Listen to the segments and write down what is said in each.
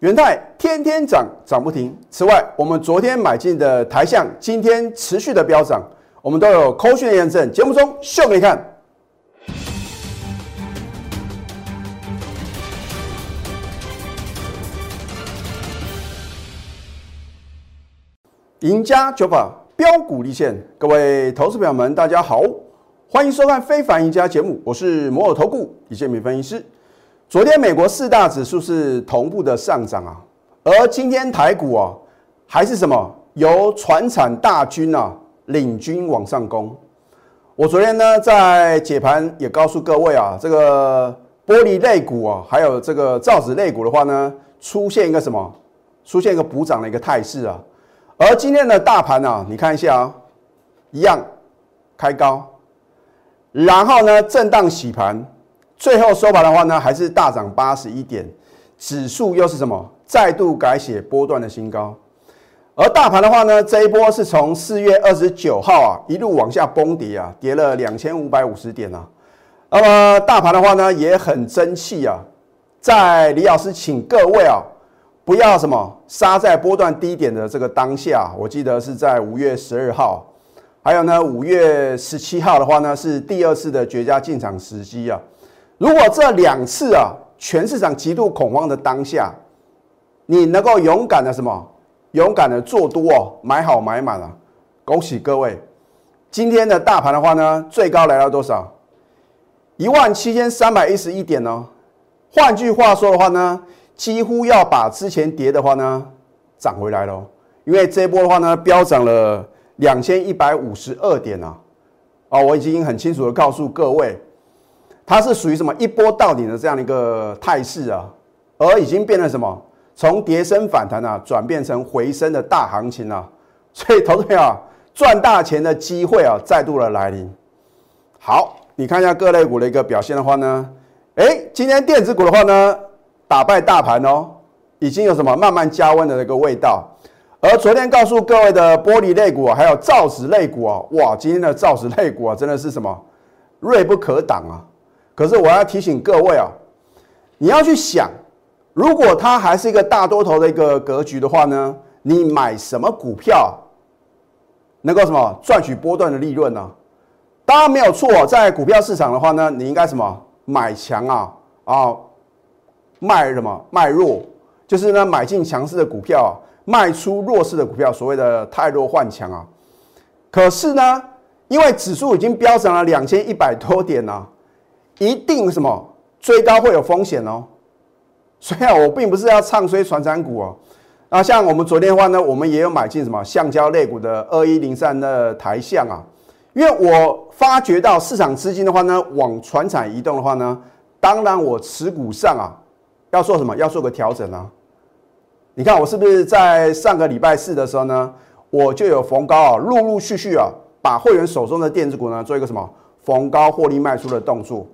元泰天天涨，涨不停。此外，我们昨天买进的台象，今天持续的飙涨，我们都有扣讯的验证。节目中秀给你看。赢家九法标股立现，各位投资朋友们，大家好，欢迎收看《非凡赢家》节目，我是摩尔投顾李建民分析师。昨天美国四大指数是同步的上涨啊，而今天台股啊还是什么由船产大军啊领军往上攻。我昨天呢在解盘也告诉各位啊，这个玻璃类股啊，还有这个造纸类股的话呢，出现一个什么？出现一个补涨的一个态势啊。而今天的大盘呢，你看一下啊，一样开高，然后呢震荡洗盘。最后收盘的话呢，还是大涨八十一点，指数又是什么？再度改写波段的新高。而大盘的话呢，这一波是从四月二十九号啊一路往下崩跌啊，跌了两千五百五十点啊。那么大盘的话呢，也很争气啊。在李老师请各位啊，不要什么杀在波段低点的这个当下，我记得是在五月十二号，还有呢五月十七号的话呢，是第二次的绝佳进场时机啊。如果这两次啊，全市场极度恐慌的当下，你能够勇敢的什么？勇敢的做多哦，买好买满了，恭喜各位！今天的大盘的话呢，最高来到多少？一万七千三百一十一点呢。换句话说的话呢，几乎要把之前跌的话呢涨回来了，因为这波的话呢，飙涨了两千一百五十二点啊！啊，我已经很清楚的告诉各位。它是属于什么一波到底的这样的一个态势啊，而已经变成什么？从跌升反弹啊，转变成回升的大行情啊，所以投资朋友赚大钱的机会啊，再度的来临。好，你看一下各类股的一个表现的话呢，哎，今天电子股的话呢，打败大盘哦，已经有什么慢慢加温的一个味道。而昨天告诉各位的玻璃类股啊，还有造纸类股啊，哇，今天的造纸类股啊，真的是什么锐不可挡啊！可是我要提醒各位啊，你要去想，如果它还是一个大多头的一个格局的话呢，你买什么股票能够什么赚取波段的利润呢？当然没有错，在股票市场的话呢，你应该什么买强啊啊，卖什么卖弱，就是呢买进强势的股票，卖出弱势的股票，所谓的太弱换强啊。可是呢，因为指数已经飙涨了两千一百多点呢。一定什么追高会有风险哦，所以啊，我并不是要唱衰传产股哦。那像我们昨天的话呢，我们也有买进什么橡胶类股的二一零三的台象啊，因为我发觉到市场资金的话呢，往船产移动的话呢，当然我持股上啊要做什么，要做个调整啊。你看我是不是在上个礼拜四的时候呢，我就有逢高啊，陆陆续续啊，把会员手中的电子股呢做一个什么逢高获利卖出的动作。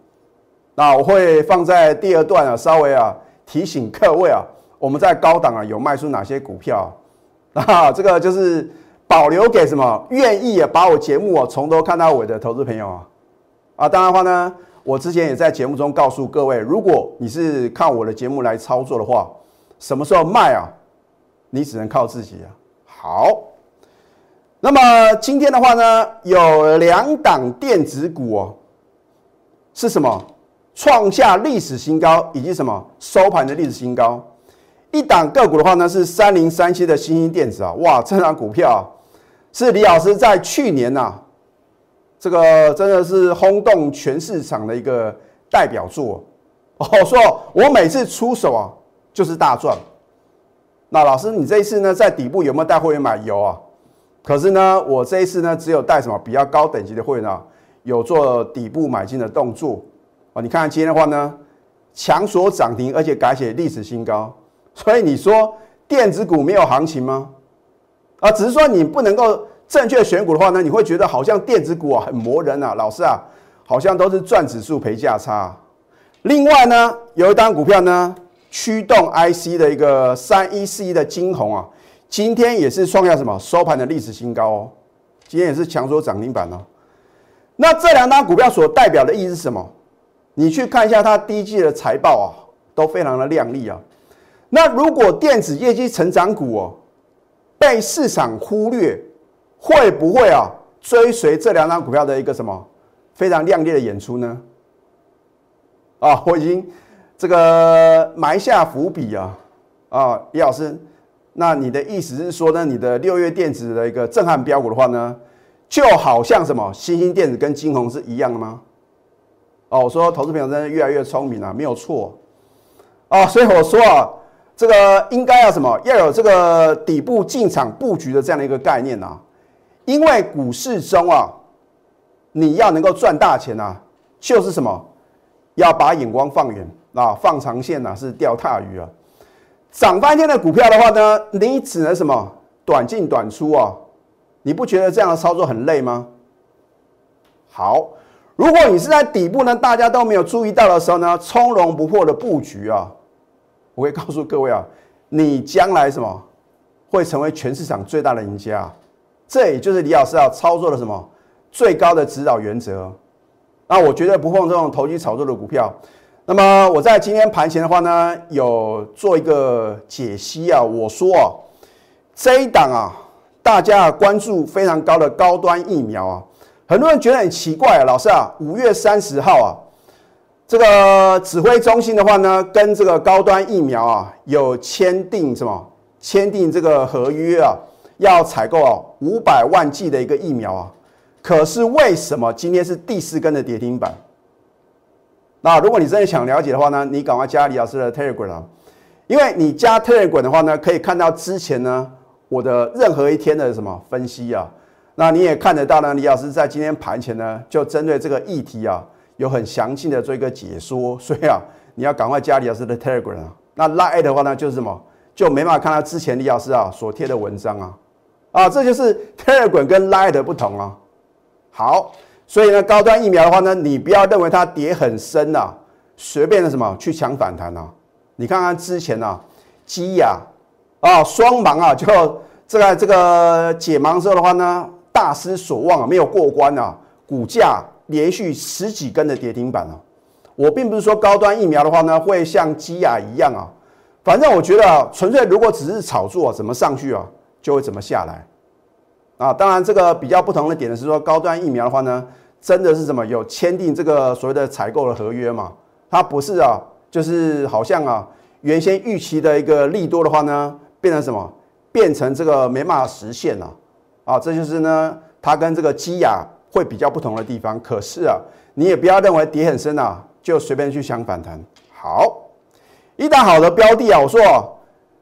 那我会放在第二段啊，稍微啊提醒各位啊，我们在高档啊有卖出哪些股票啊？这个就是保留给什么愿意啊把我节目啊从头看到尾的投资朋友啊啊！当然话呢，我之前也在节目中告诉各位，如果你是看我的节目来操作的话，什么时候卖啊？你只能靠自己啊。好，那么今天的话呢，有两档电子股哦，是什么？创下历史新高，以及什么收盘的历史新高？一档个股的话呢，是三零三七的新兴电子啊，哇，这档股票是李老师在去年呐，这个真的是轰动全市场的一个代表作哦。说我每次出手啊，就是大赚。那老师，你这一次呢，在底部有没有带会员买油啊？可是呢，我这一次呢，只有带什么比较高等级的会员啊，有做底部买进的动作。哦，你看今天的话呢，强所涨停，而且改写历史新高。所以你说电子股没有行情吗？啊，只是说你不能够正确选股的话呢，你会觉得好像电子股啊很磨人啊，老师啊，好像都是赚指数赔价差。另外呢，有一单股票呢，驱动 IC 的一个三一四一的金红啊，今天也是创下什么收盘的历史新高哦，今天也是强所涨停板哦。那这两单股票所代表的意义是什么？你去看一下它第一季的财报啊，都非常的亮丽啊。那如果电子业绩成长股哦被市场忽略，会不会啊追随这两张股票的一个什么非常亮丽的演出呢？啊，我已经这个埋下伏笔啊啊，李老师，那你的意思是说呢，你的六月电子的一个震撼标股的话呢，就好像什么新兴电子跟金鸿是一样的吗？哦，我说投资朋友真的越来越聪明了，没有错啊，所以我说啊，这个应该要什么，要有这个底部进场布局的这样的一个概念啊，因为股市中啊，你要能够赚大钱啊，就是什么，要把眼光放远啊，放长线啊，是钓大鱼啊，涨翻天的股票的话呢，你只能什么，短进短出啊，你不觉得这样的操作很累吗？好。如果你是在底部呢，大家都没有注意到的时候呢，从容不迫的布局啊，我会告诉各位啊，你将来什么会成为全市场最大的赢家，这也就是李老师要操作的什么最高的指导原则。那我绝对不碰这种投机炒作的股票。那么我在今天盘前的话呢，有做一个解析啊，我说啊，这一档啊，大家关注非常高的高端疫苗啊。很多人觉得很奇怪啊，老师啊，五月三十号啊，这个指挥中心的话呢，跟这个高端疫苗啊有签订什么？签订这个合约啊，要采购啊五百万剂的一个疫苗啊。可是为什么今天是第四根的跌停板？那如果你真的想了解的话呢，你赶快加李老师的 Telegram，因为你加 Telegram 的话呢，可以看到之前呢我的任何一天的什么分析啊。那你也看得到呢，李老师在今天盘前呢，就针对这个议题啊，有很详细的做一个解说。所以啊，你要赶快加李老师的 Telegram 啊。那 Line 的话呢，就是什么，就没办法看到之前李老师啊所贴的文章啊。啊，这就是 Telegram 跟 Line 的不同啊。好，所以呢，高端疫苗的话呢，你不要认为它跌很深呐，随便的什么去抢反弹啊。你看看之前啊，基亚啊，双盲啊，就这个这个解盲之后的话呢。大失所望啊，没有过关啊，股价连续十几根的跌停板啊。我并不是说高端疫苗的话呢，会像基亚一样啊，反正我觉得啊，纯粹如果只是炒作，怎么上去啊，就会怎么下来啊。当然，这个比较不同的点是说，高端疫苗的话呢，真的是什么有签订这个所谓的采购的合约嘛？它不是啊，就是好像啊，原先预期的一个利多的话呢，变成什么？变成这个没办法实现了。啊，啊这就是呢，它跟这个基亚会比较不同的地方。可是啊，你也不要认为跌很深啊，就随便去想反弹。好，一档好的标的啊，我说，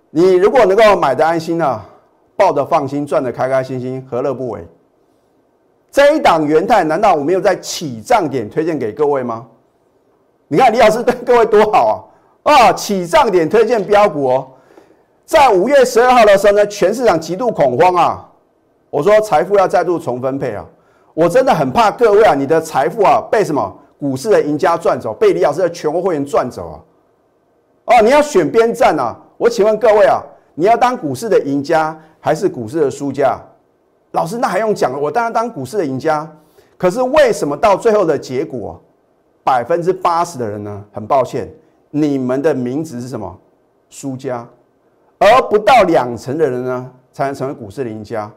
你如果能够买的安心啊，抱的放心，赚的开开心心，何乐不为？这一档元泰，难道我没有在起涨点推荐给各位吗？你看李老师 对各位多好啊！啊，起涨点推荐标股哦，在五月十二号的时候呢，全市场极度恐慌啊。我说财富要再度重分配啊！我真的很怕各位啊，你的财富啊被什么股市的赢家赚走，被李老师的全国会员赚走啊！哦，你要选边站啊！我请问各位啊，你要当股市的赢家还是股市的输家？老师，那还用讲？我当然当股市的赢家。可是为什么到最后的结果，百分之八十的人呢？很抱歉，你们的名字是什么？输家，而不到两成的人呢，才能成为股市的赢家。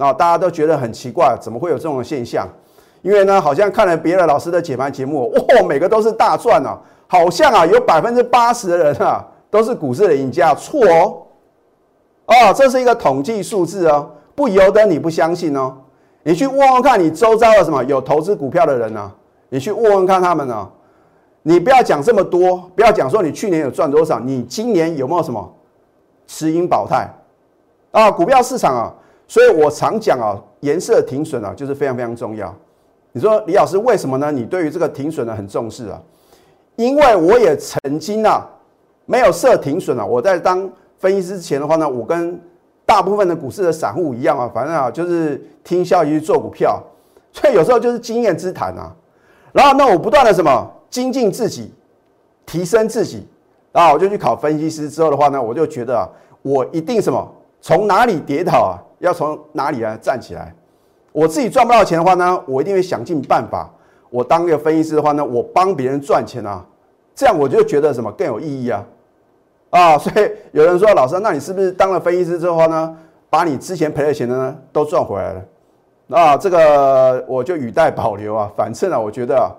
那大家都觉得很奇怪，怎么会有这种现象？因为呢，好像看了别的老师的解盘节目，哇，每个都是大赚啊，好像啊，有百分之八十的人啊都是股市的赢家，错哦，啊，这是一个统计数字哦，不由得你不相信哦。你去问问看你周遭的什么有投资股票的人呢？你去问问看他们呢？你不要讲这么多，不要讲说你去年有赚多少，你今年有没有什么持盈保泰啊？股票市场啊。所以我常讲啊，颜色停损啊，就是非常非常重要。你说李老师为什么呢？你对于这个停损呢很重视啊？因为我也曾经啊没有设停损啊。我在当分析师之前的话呢，我跟大部分的股市的散户一样啊，反正啊就是听消息去做股票，所以有时候就是经验之谈啊。然后那我不断的什么精进自己，提升自己，然后我就去考分析师之后的话呢，我就觉得啊，我一定什么从哪里跌倒啊？要从哪里来站起来？我自己赚不到钱的话呢，我一定会想尽办法。我当一个分析师的话呢，我帮别人赚钱啊，这样我就觉得什么更有意义啊？啊，所以有人说老师，那你是不是当了分析师之后呢，把你之前赔的钱呢都赚回来了？啊，这个我就语带保留啊。反正啊，我觉得啊，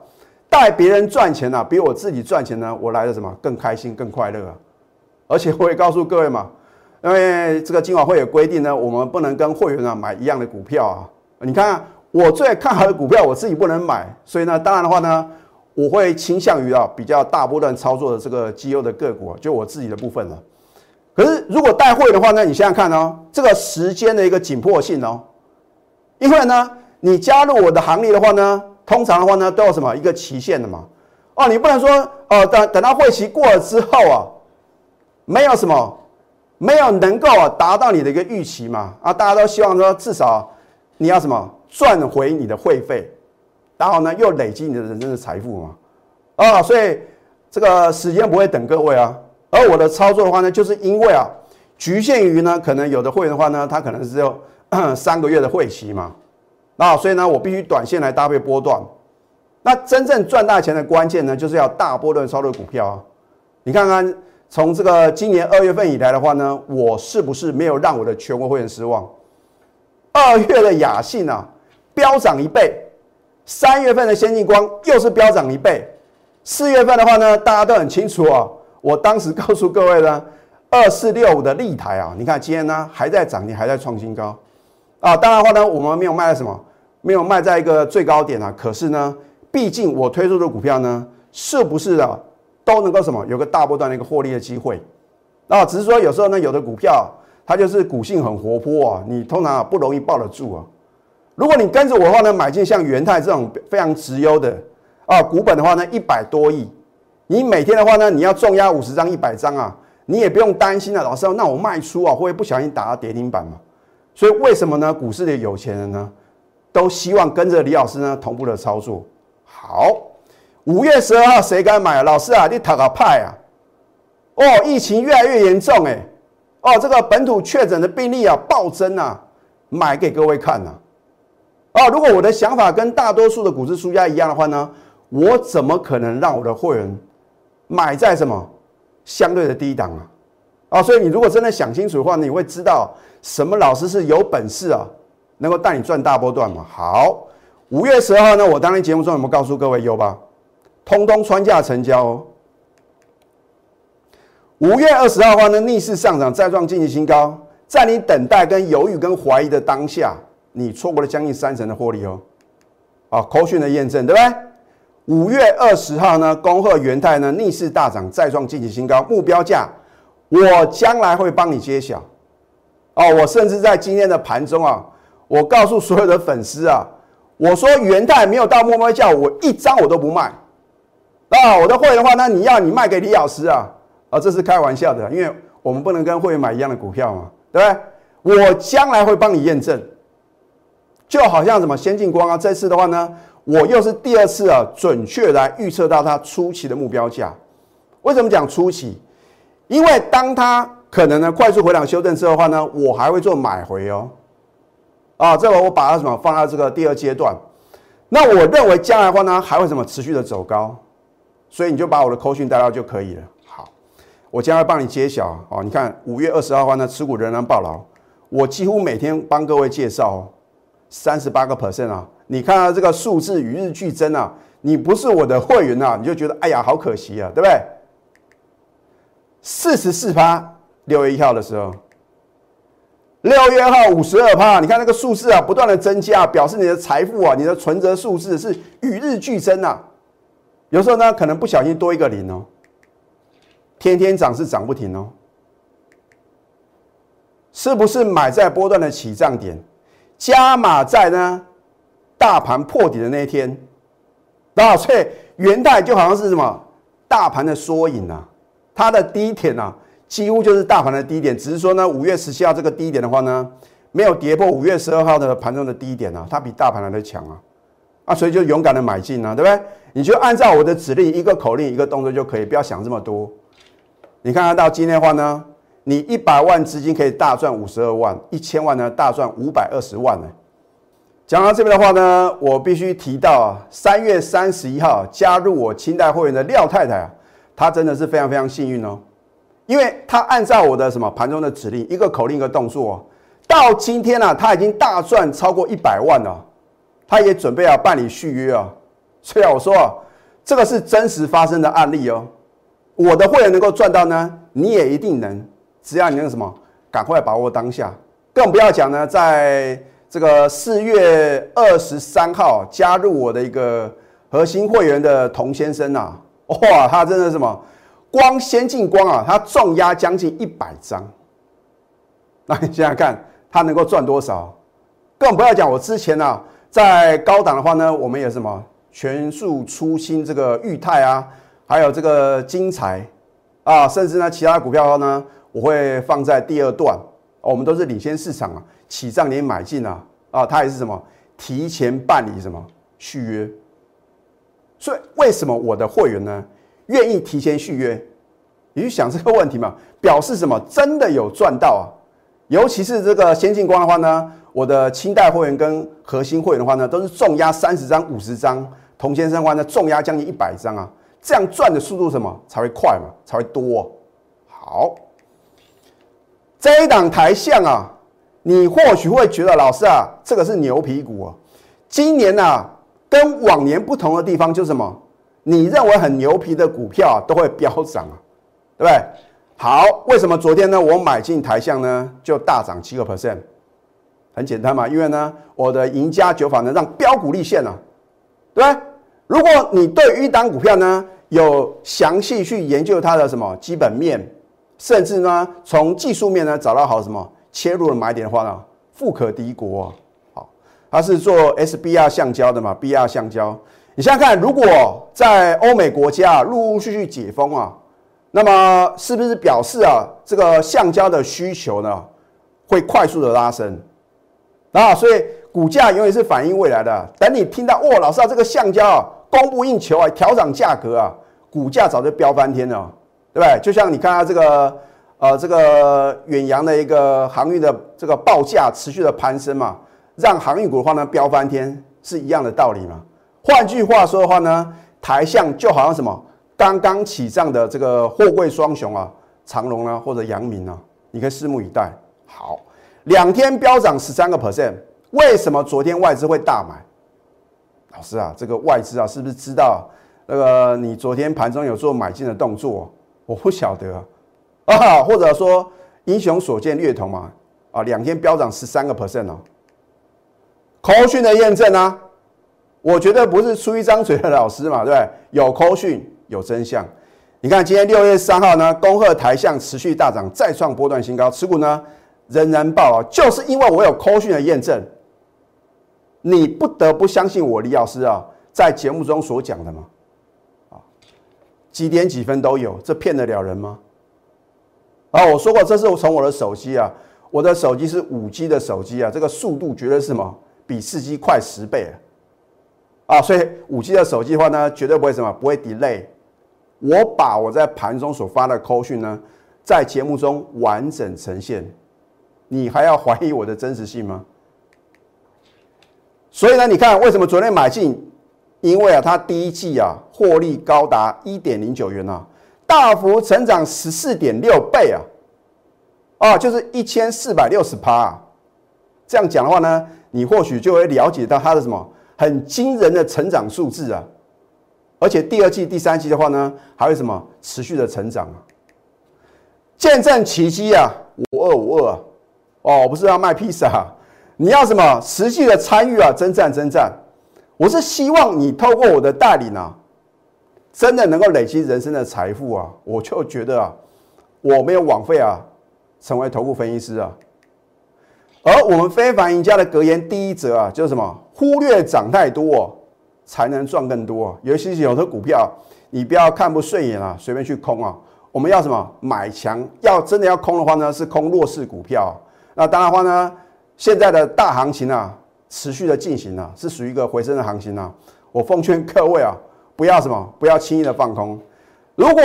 带别人赚钱呢，比我自己赚钱呢，我来的什么更开心、更快乐啊。而且我也告诉各位嘛，因为这个金管会有规定呢，我们不能跟会员啊买一样的股票啊。你看我最看好的股票，我自己不能买，所以呢，当然的话呢。我会倾向于啊比较大波段操作的这个绩优的个股，就我自己的部分了。可是如果带会的话呢，你想想看哦，这个时间的一个紧迫性哦，因为呢，你加入我的行列的话呢，通常的话呢都有什么一个期限的嘛？哦，你不能说哦等等到会期过了之后啊，没有什么，没有能够达到你的一个预期嘛？啊，大家都希望说至少你要什么赚回你的会费。然后呢，又累积你的人生的财富嘛，啊，所以这个时间不会等各位啊。而我的操作的话呢，就是因为啊，局限于呢，可能有的会员的话呢，他可能是有 三个月的会期嘛，那所以呢，我必须短线来搭配波段。那真正赚大钱的关键呢，就是要大波段操作股票啊。你看看从这个今年二月份以来的话呢，我是不是没有让我的全国会员失望？二月的雅信啊，飙涨一倍。三月份的先进光又是飙涨一倍，四月份的话呢，大家都很清楚啊。我当时告诉各位呢，二四六五的立台啊，你看今天呢还在涨你，还在创新高啊。当然话呢，我们没有卖在什么，没有卖在一个最高点啊。可是呢，毕竟我推出的股票呢，是不是啊都能够什么有个大波段的一个获利的机会啊？只是说有时候呢，有的股票它就是股性很活泼啊，你通常啊不容易抱得住啊。如果你跟着我的话呢，买进像元泰这种非常直优的啊，股本的话呢一百多亿，你每天的话呢，你要重压五十张、一百张啊，你也不用担心了。老师，那我卖出啊，会不小心打到跌停板嘛？所以为什么呢？股市的有钱人呢，都希望跟着李老师呢同步的操作。好，五月十二号谁敢买？老师啊，你讨个派啊！哦，疫情越来越严重哎，哦，这个本土确诊的病例啊暴增啊，买给各位看呐。啊，如果我的想法跟大多数的股市输家一样的话呢，我怎么可能让我的会员买在什么相对的低档啊？啊，所以你如果真的想清楚的话，你会知道什么老师是有本事啊，能够带你赚大波段嘛。好，五月十二号呢，我当天节目中有没有告诉各位有吧？通通穿价成交哦。五月二十号的话呢，逆势上涨再创近期新高，在你等待跟犹豫跟怀疑的当下。你错过了将近三成的获利哦，啊，口讯的验证对不对？五月二十号呢，恭贺元泰呢逆势大涨，再创近期新高，目标价我将来会帮你揭晓。哦，我甚至在今天的盘中啊，我告诉所有的粉丝啊，我说元泰没有到目标价，我一张我都不卖。啊，我的会员的话，那你要你卖给李老师啊，啊，这是开玩笑的，因为我们不能跟会员买一样的股票嘛，对不对？我将来会帮你验证。就好像什么先进光啊，这次的话呢，我又是第二次啊，准确来预测到它初期的目标价。为什么讲初期？因为当它可能呢快速回档修正之后的话呢，我还会做买回哦。啊，这个我把它什么放到这个第二阶段。那我认为将来的话呢，还会什么持续的走高，所以你就把我的扣讯带到就可以了。好，我将来帮你揭晓哦。你看五月二十号的话呢，持股仍然爆牢，我几乎每天帮各位介绍。三十八个 percent 啊！你看到这个数字与日俱增啊！你不是我的会员啊，你就觉得哎呀，好可惜啊，对不对？四十四趴，六月一号的时候，六月二号五十二趴，你看那个数字啊，不断的增加，表示你的财富啊，你的存折数字是与日俱增啊。有时候呢，可能不小心多一个零哦，天天涨是涨不停哦。是不是买在波段的起涨点？加码在呢，大盘破底的那一天，啊，所以元代就好像是什么大盘的缩影啊，它的低点啊，几乎就是大盘的低点，只是说呢，五月十七号这个低点的话呢，没有跌破五月十二号的盘中的低点啊，它比大盘来的强啊，啊，所以就勇敢的买进啊，对不对？你就按照我的指令，一个口令，一个动作就可以，不要想这么多。你看看到今天的话呢？你一百万资金可以大赚五十二万，一千万呢大赚五百二十万呢。讲到这边的话呢，我必须提到啊，三月三十一号加入我清代会员的廖太太啊，她真的是非常非常幸运哦，因为她按照我的什么盘中的指令，一个口令一个动作，到今天呢，她已经大赚超过一百万了，他也准备要办理续约啊。所以啊，我说啊，这个是真实发生的案例哦。我的会员能够赚到呢，你也一定能，只要你那个什么，赶快把握当下。更不要讲呢，在这个四月二十三号加入我的一个核心会员的童先生啊，哇，他真的什么？光先进光啊，他重压将近一百张，那你想想看，他能够赚多少？更不要讲我之前呢，在高档的话呢，我们有什么全数出新这个裕泰啊，还有这个金财啊，甚至呢其他股票的话呢，我会放在第二段，我们都是领先市场啊，起涨点买进啊，啊，它也是什么提前办理什么续约，所以为什么我的会员呢？愿意提前续约，你去想这个问题嘛？表示什么？真的有赚到啊！尤其是这个先进光的话呢，我的清代会员跟核心会员的话呢，都是重压三十张、五十张。童先生的话呢，重压将近一百张啊，这样赚的速度什么才会快嘛？才会多。好，这一档台象啊，你或许会觉得老师啊，这个是牛皮股啊。今年呢，跟往年不同的地方就是什么？你认为很牛皮的股票都会飙涨啊，对不对？好，为什么昨天呢？我买进台象呢，就大涨七个 percent，很简单嘛，因为呢，我的赢家九法呢让标股立现了，对不对？如果你对于一档股票呢有详细去研究它的什么基本面，甚至呢从技术面呢找到好什么切入的买点的话呢，富可敌国啊。好，它是做 SBR 橡胶的嘛，BR 橡胶。你想想看，如果在欧美国家陆陆续续解封啊，那么是不是表示啊，这个橡胶的需求呢会快速的拉升啊？所以股价永远是反映未来的。等你听到哇，老师啊，这个橡胶啊供不应求啊，调涨价格啊，股价早就飙翻天了，对不对？就像你看到这个呃这个远洋的一个航运的这个报价持续的攀升嘛，让航运股的话呢飙翻天是一样的道理嘛。换句话说的话呢，台象就好像什么刚刚起涨的这个货柜双雄啊，长隆啊或者阳明啊，你可以拭目以待。好，两天飙涨十三个 percent，为什么昨天外资会大买？老师啊，这个外资啊，是不是知道那个你昨天盘中有做买进的动作？我不晓得 啊，或者说英雄所见略同嘛？啊，两天飙涨十三个 percent 哦，口讯的验证啊。我觉得不是出一张嘴的老师嘛，对不对？有口讯，有真相。你看今天六月三号呢，恭贺台象持续大涨，再创波段新高，持股呢仍然爆啊，就是因为我有扣讯的验证，你不得不相信我李老师啊，在节目中所讲的嘛，啊，几点几分都有，这骗得了人吗？啊，我说过，这是从我的手机啊，我的手机是五 G 的手机啊，这个速度绝对是什么，比四 G 快十倍。啊，所以五 G 的手机的话呢，绝对不会什么，不会 delay。我把我在盘中所发的扣讯呢，在节目中完整呈现，你还要怀疑我的真实性吗？所以呢，你看为什么昨天买进？因为啊，它第一季啊获利高达一点零九元啊，大幅成长十四点六倍啊，啊，就是一千四百六十趴。这样讲的话呢，你或许就会了解到它的什么？很惊人的成长数字啊！而且第二季、第三季的话呢，还会什么持续的成长啊？见证奇迹啊！五二五二哦，我不是要卖披萨，你要什么实际的参与啊？征战征战！我是希望你透过我的带领啊，真的能够累积人生的财富啊！我就觉得啊，我没有枉费啊，成为头部分析师啊。而我们非凡赢家的格言第一则啊，就是什么？忽略涨太多，才能赚更多。尤其是有的股票，你不要看不顺眼啊，随便去空啊。我们要什么？买强。要真的要空的话呢，是空弱势股票。那当然话呢，现在的大行情啊，持续的进行啊，是属于一个回升的行情啊。我奉劝各位啊，不要什么，不要轻易的放空。如果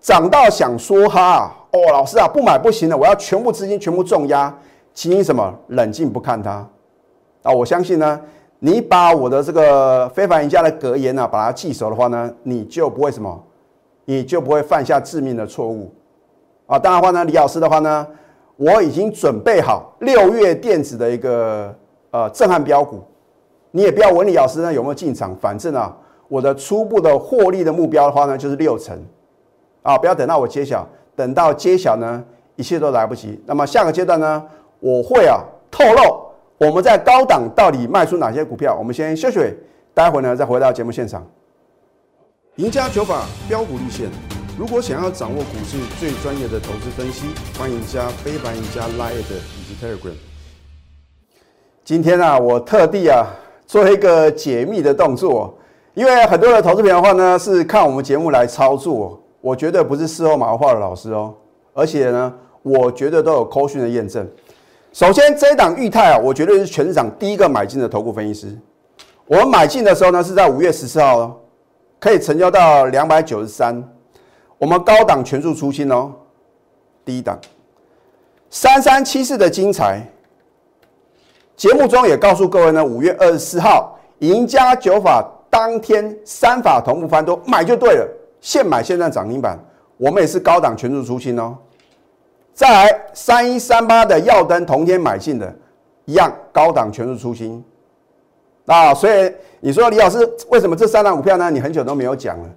涨到想说哈，哦，老师啊，不买不行了，我要全部资金全部重压。请你什么冷静不看它啊！我相信呢，你把我的这个非凡赢家的格言呢，把它记熟的话呢，你就不会什么，你就不会犯下致命的错误啊。当然的话呢，李老师的话呢，我已经准备好六月电子的一个呃震撼标股，你也不要问李老师呢有没有进场，反正啊，我的初步的获利的目标的话呢就是六成啊，不要等到我揭晓，等到揭晓呢一切都来不及。那么下个阶段呢，我会啊透露我们在高档到底卖出哪些股票。我们先休息，待会呢再回到节目现场。赢家九法标股立线。如果想要掌握股市最专业的投资分析，欢迎加非凡、加 Line 以及 Telegram。今天啊，我特地啊做一个解密的动作，因为很多的投资朋友的话呢，是看我们节目来操作，我绝对不是事后马后炮的老师哦，而且呢，我绝对都有扣讯的验证。首先，这一档裕泰啊，我绝对是全市场第一个买进的投顾分析师。我们买进的时候呢，是在五月十四号哦。可以成交到两百九十三，我们高档全数出清哦。第一档三三七四的精彩，节目中也告诉各位呢，五月二十四号赢家九法当天三法同步翻多，买就对了，现买现在涨停板，我们也是高档全数出清哦。再来三一三八的耀灯同天买进的，一样高档全数出清。啊，所以你说李老师为什么这三档股票呢？你很久都没有讲了，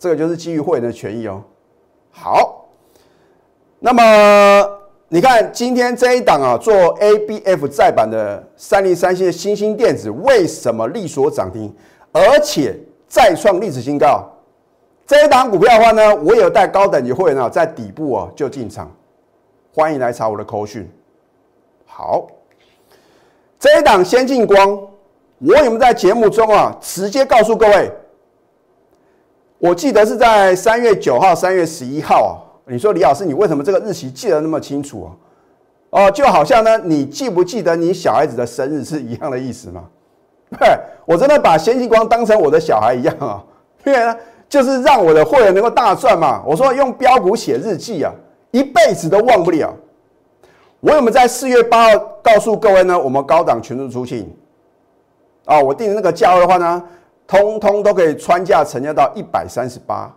这个就是基于会员的权益哦。好，那么你看今天这一档啊，做 ABF 再版的三零三星的新兴电子，为什么力所涨停，而且再创历史新高？这一档股票的话呢，我有带高等级会员啊，在底部啊就进场，欢迎来查我的口讯。好，这一档先进光。我有没有在节目中啊，直接告诉各位？我记得是在三月九号、三月十一号。你说李老师，你为什么这个日期记得那么清楚啊？哦，就好像呢，你记不记得你小孩子的生日是一样的意思吗？对，我真的把先进光当成我的小孩一样啊，因为呢，就是让我的会员能够大赚嘛。我说用标股写日记啊，一辈子都忘不了。我有没有在四月八号告诉各位呢？我们高档全数出清。啊，我定的那个价位的话呢，通通都可以穿价成交到一百三十八。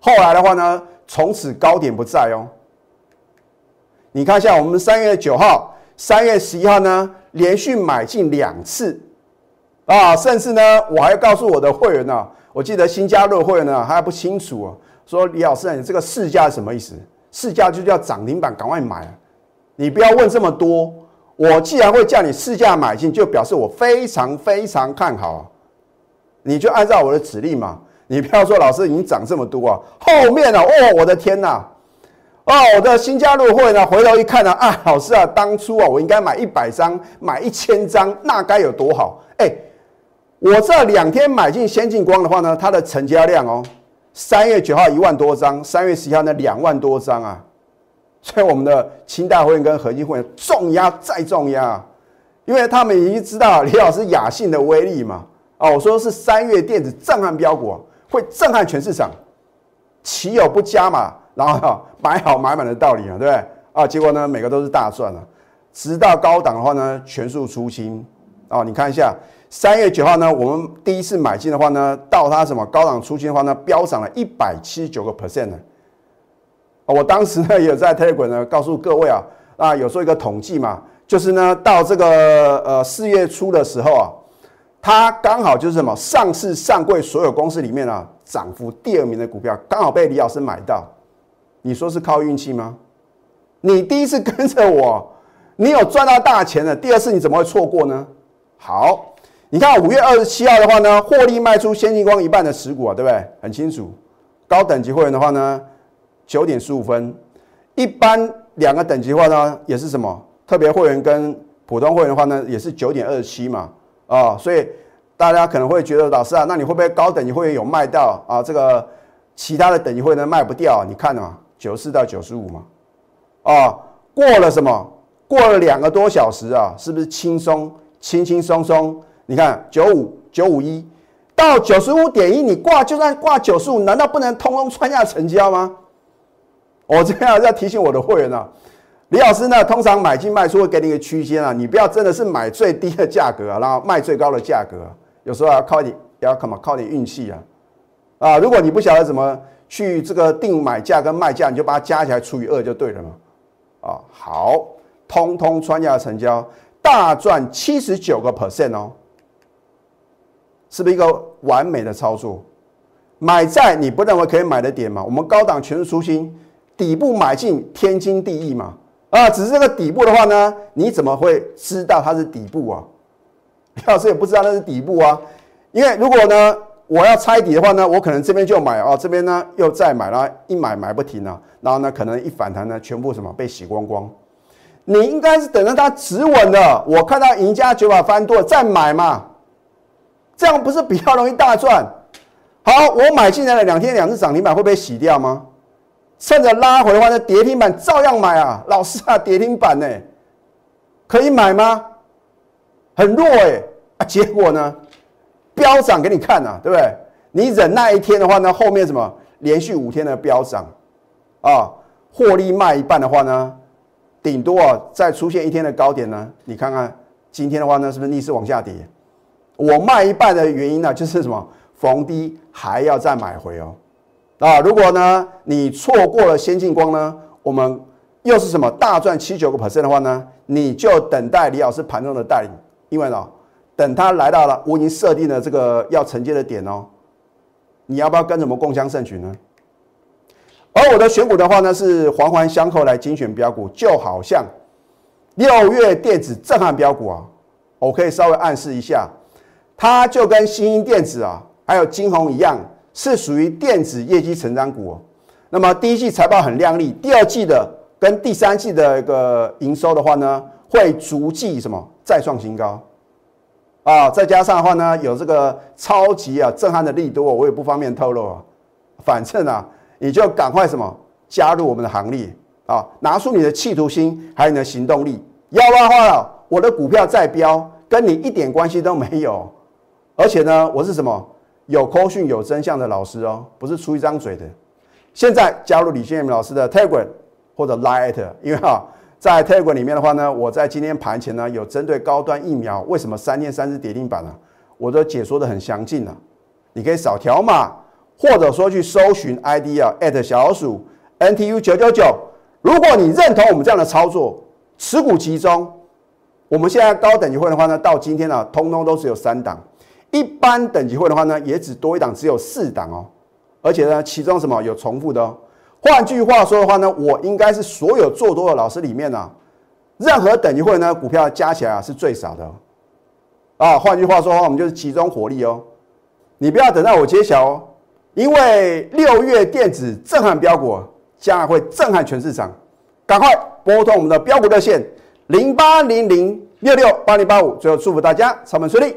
后来的话呢，从此高点不在哦。你看一下，我们三月九号、三月十一号呢，连续买进两次啊，甚至呢，我还告诉我的会员呢，我记得新加入会员呢还不清楚啊，说李老师，你这个市价是什么意思？市价就叫涨停板，赶快买！你不要问这么多。我既然会叫你试价买进，就表示我非常非常看好，你就按照我的指令嘛。你不要说老师已经涨这么多啊，后面呢？哦，我的天哪！哦，我的新加入会呢，回头一看呢，啊，老师啊，当初啊，我应该买一百张，买一千张，那该有多好？哎，我这两天买进先进光的话呢，它的成交量哦，三月九号一万多张，三月十一号呢两万多张啊。所以我们的清大会员跟核心会员重压再重压，因为他们已经知道李老师雅信的威力嘛。哦，我说是三月电子震撼标股，会震撼全市场，岂有不加嘛，然后买好买满的道理啊？对不对？啊，结果呢，每个都是大赚了。直到高档的话呢，全数出清。哦，你看一下，三月九号呢，我们第一次买进的话呢，到它什么高档出清的话呢，飙涨了一百七十九个 percent 呢。我当时呢也在 Telegram 呢告诉各位啊，啊有做一个统计嘛，就是呢到这个呃四月初的时候啊，它刚好就是什么上市上柜所有公司里面啊涨幅第二名的股票，刚好被李老师买到。你说是靠运气吗？你第一次跟着我，你有赚到大钱的，第二次你怎么会错过呢？好，你看五月二十七号的话呢，获利卖出先进光一半的持股啊，对不对？很清楚。高等级会员的话呢？九点十五分，一般两个等级的话呢，也是什么特别会员跟普通会员的话呢，也是九点二十七嘛，啊，所以大家可能会觉得老师啊，那你会不会高等级会员有卖到啊？这个其他的等级会员卖不掉？你看嘛，九四到九十五嘛，啊，过了什么？过了两个多小时啊，是不是轻松轻轻松松？你看九五九五一到九十五点一，你挂就算挂九十五，难道不能通通穿下成交吗？我这样要提醒我的会员啊，李老师呢，通常买进卖出会给你一个区间啊，你不要真的是买最低的价格啊，然后卖最高的价格，有时候要靠你，要靠嘛，靠你运气啊，啊，如果你不晓得怎么去这个定买价跟卖价，你就把它加起来除以二就对了嘛。啊，好，通通穿价成交，大赚七十九个 percent 哦，是不是一个完美的操作？买在你不认为可以买的点嘛？我们高档全是初心，底部买进天经地义嘛。啊，只是这个底部的话呢，你怎么会知道它是底部啊？李老师也不知道那是底部啊，因为如果呢，我要猜底的话呢，我可能这边就买哦，这边呢又再买了，一买买不停啊，然后呢可能一反弹呢，全部什么被洗光光。你应该是等着它止稳了，我看到赢家九把翻多再买嘛，这样不是比较容易大赚？好，我买进来了两天两次涨停板会被洗掉吗？趁着拉回的话，那跌停板照样买啊，老师啊，跌停板呢，可以买吗？很弱哎啊，结果呢，飙涨给你看呐，对不对？你忍那一天的话呢，后面什么连续五天的飙涨啊，获利卖一半的话呢，顶多啊再出现一天的高点呢，你看看今天的话呢，是不是逆势往下跌？我卖一半的原因呢，就是什么逢低还要再买回哦。啊，如果呢你错过了先进光呢，我们又是什么大赚七九个 percent 的话呢，你就等待李老师盘中的带领，因为呢，等他来到了我已经设定的这个要承接的点哦，你要不要跟着我们共襄盛举呢？而我的选股的话呢，是环环相扣来精选标股，就好像六月电子震撼标股啊，我可以稍微暗示一下，它就跟新兴电子啊，还有金鸿一样。是属于电子业绩成长股哦，那么第一季财报很亮丽，第二季的跟第三季的一个营收的话呢，会逐季什么再创新高。啊，再加上的话呢，有这个超级啊震撼的力多，我也不方便透露啊，反正啊，你就赶快什么加入我们的行列。啊，拿出你的企图心还有你的行动力，要不然的话，我的股票再飙，跟你一点关系都没有，而且呢，我是什么？有口讯有真相的老师哦，不是出一张嘴的。现在加入李建明老师的 Telegram 或者 Light，因为哈，在 Telegram 里面的话呢，我在今天盘前呢有针对高端疫苗为什么三天三次跌停板呢，我都解说的很详尽了。你可以扫条码，或者说去搜寻 ID 啊，at 小老鼠 NTU 九九九。如果你认同我们这样的操作，持股集中，我们现在高等级会的话呢，到今天呢，通通都是有三档。一般等级会的话呢，也只多一档，只有四档哦。而且呢，其中什么有重复的哦。换句话说的话呢，我应该是所有做多的老师里面呢，任何等级会呢，股票加起来啊是最少的啊。换句话说的话，我们就是集中火力哦。你不要等到我揭晓哦，因为六月电子震撼标股将来会震撼全市场，赶快拨通我们的标股热线零八零零六六八零八五。最后祝福大家操盘顺利。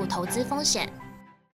投资风险。